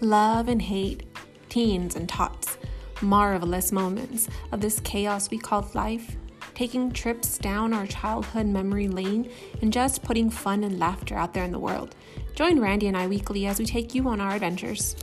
love and hate, teens and tots, marvelous moments of this chaos we called life, taking trips down our childhood memory lane, and just putting fun and laughter out there in the world. Join Randy and I weekly as we take you on our adventures.